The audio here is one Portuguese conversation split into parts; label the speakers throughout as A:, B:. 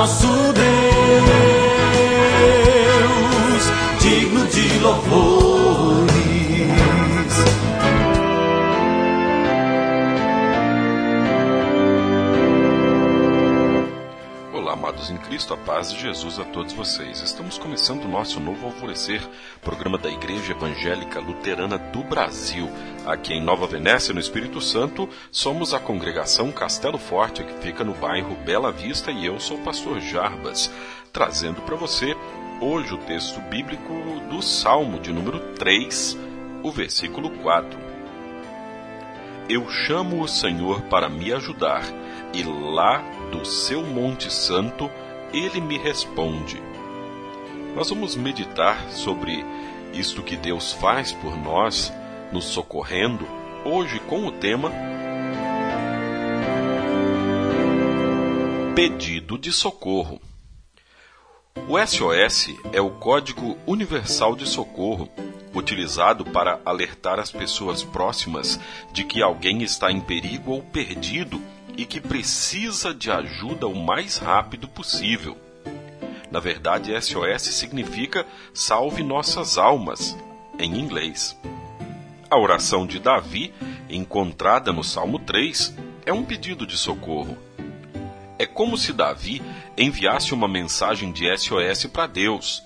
A: nosso Deus, digno de louvores.
B: Amados em Cristo, a paz de Jesus a todos vocês. Estamos começando o nosso novo Alvorecer, programa da Igreja Evangélica Luterana do Brasil. Aqui em Nova Venécia, no Espírito Santo, somos a congregação Castelo Forte, que fica no bairro Bela Vista, e eu sou o pastor Jarbas, trazendo para você hoje o texto bíblico do Salmo de número 3, o versículo 4. Eu chamo o Senhor para me ajudar, e lá do seu Monte Santo ele me responde. Nós vamos meditar sobre isto que Deus faz por nós, nos socorrendo, hoje com o tema Pedido de Socorro. O SOS é o Código Universal de Socorro, utilizado para alertar as pessoas próximas de que alguém está em perigo ou perdido e que precisa de ajuda o mais rápido possível. Na verdade, SOS significa Salve Nossas Almas, em inglês. A oração de Davi, encontrada no Salmo 3, é um pedido de socorro. É como se Davi enviasse uma mensagem de SOS para Deus.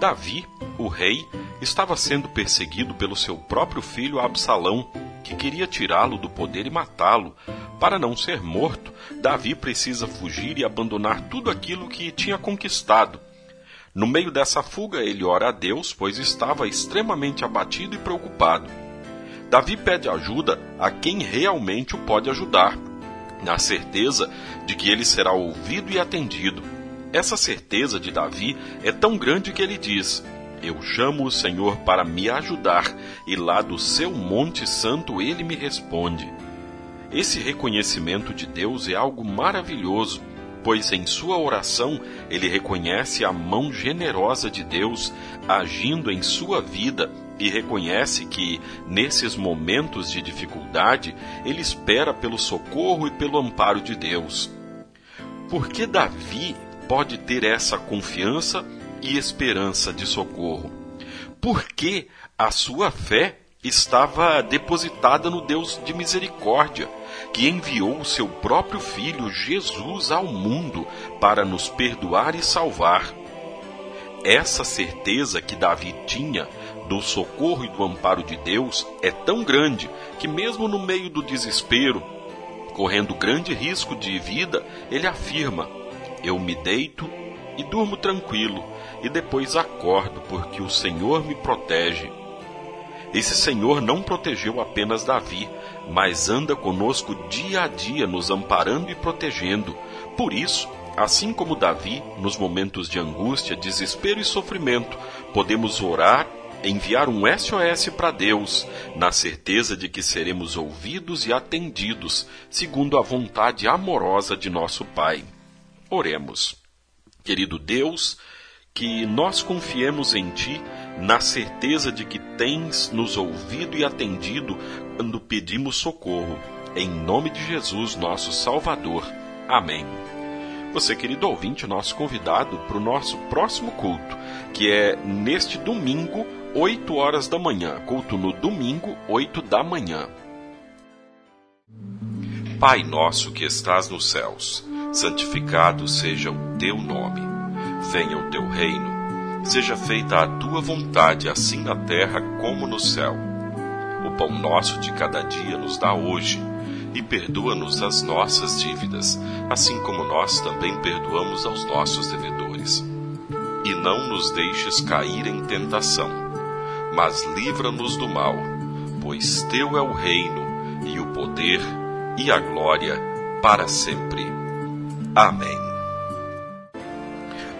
B: Davi, o rei, estava sendo perseguido pelo seu próprio filho Absalão, que queria tirá-lo do poder e matá-lo. Para não ser morto, Davi precisa fugir e abandonar tudo aquilo que tinha conquistado. No meio dessa fuga, ele ora a Deus, pois estava extremamente abatido e preocupado. Davi pede ajuda a quem realmente o pode ajudar, na certeza de que ele será ouvido e atendido. Essa certeza de Davi é tão grande que ele diz: Eu chamo o Senhor para me ajudar, e lá do seu Monte Santo ele me responde. Esse reconhecimento de Deus é algo maravilhoso, pois em sua oração ele reconhece a mão generosa de Deus agindo em sua vida e reconhece que, nesses momentos de dificuldade, ele espera pelo socorro e pelo amparo de Deus. Por que Davi pode ter essa confiança e esperança de socorro? Porque a sua fé estava depositada no Deus de misericórdia, que enviou o seu próprio Filho Jesus ao mundo para nos perdoar e salvar. Essa certeza que Davi tinha do socorro e do amparo de Deus é tão grande que, mesmo no meio do desespero, correndo grande risco de vida, ele afirma: Eu me deito e durmo tranquilo, e depois acordo, porque o Senhor me protege. Esse Senhor não protegeu apenas Davi, mas anda conosco dia a dia, nos amparando e protegendo. Por isso, assim como Davi, nos momentos de angústia, desespero e sofrimento, podemos orar, enviar um SOS para Deus, na certeza de que seremos ouvidos e atendidos, segundo a vontade amorosa de nosso Pai. Oremos. Querido Deus, que nós confiemos em Ti na certeza de que tens nos ouvido e atendido quando pedimos socorro. Em nome de Jesus, nosso Salvador. Amém. Você, querido ouvinte, nosso convidado para o nosso próximo culto, que é neste domingo, 8 horas da manhã. Culto no domingo, 8 da manhã. Pai nosso que estás nos céus, santificado seja o teu nome. Venha o teu reino seja feita a tua vontade, assim na terra como no céu. O pão nosso de cada dia nos dá hoje, e perdoa-nos as nossas dívidas, assim como nós também perdoamos aos nossos devedores. E não nos deixes cair em tentação, mas livra-nos do mal, pois teu é o reino, e o poder, e a glória, para sempre. Amém.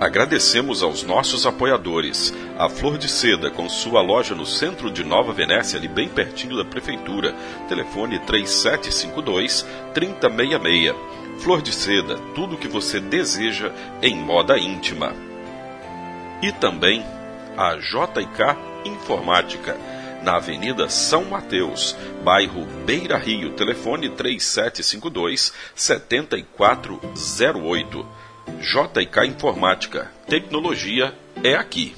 B: Agradecemos aos nossos apoiadores. A Flor de Seda, com sua loja no centro de Nova Venécia, ali bem pertinho da prefeitura. Telefone 3752-3066. Flor de Seda, tudo o que você deseja em moda íntima. E também a JK Informática, na Avenida São Mateus, bairro Beira Rio. Telefone 3752-7408. JK Informática. Tecnologia é aqui.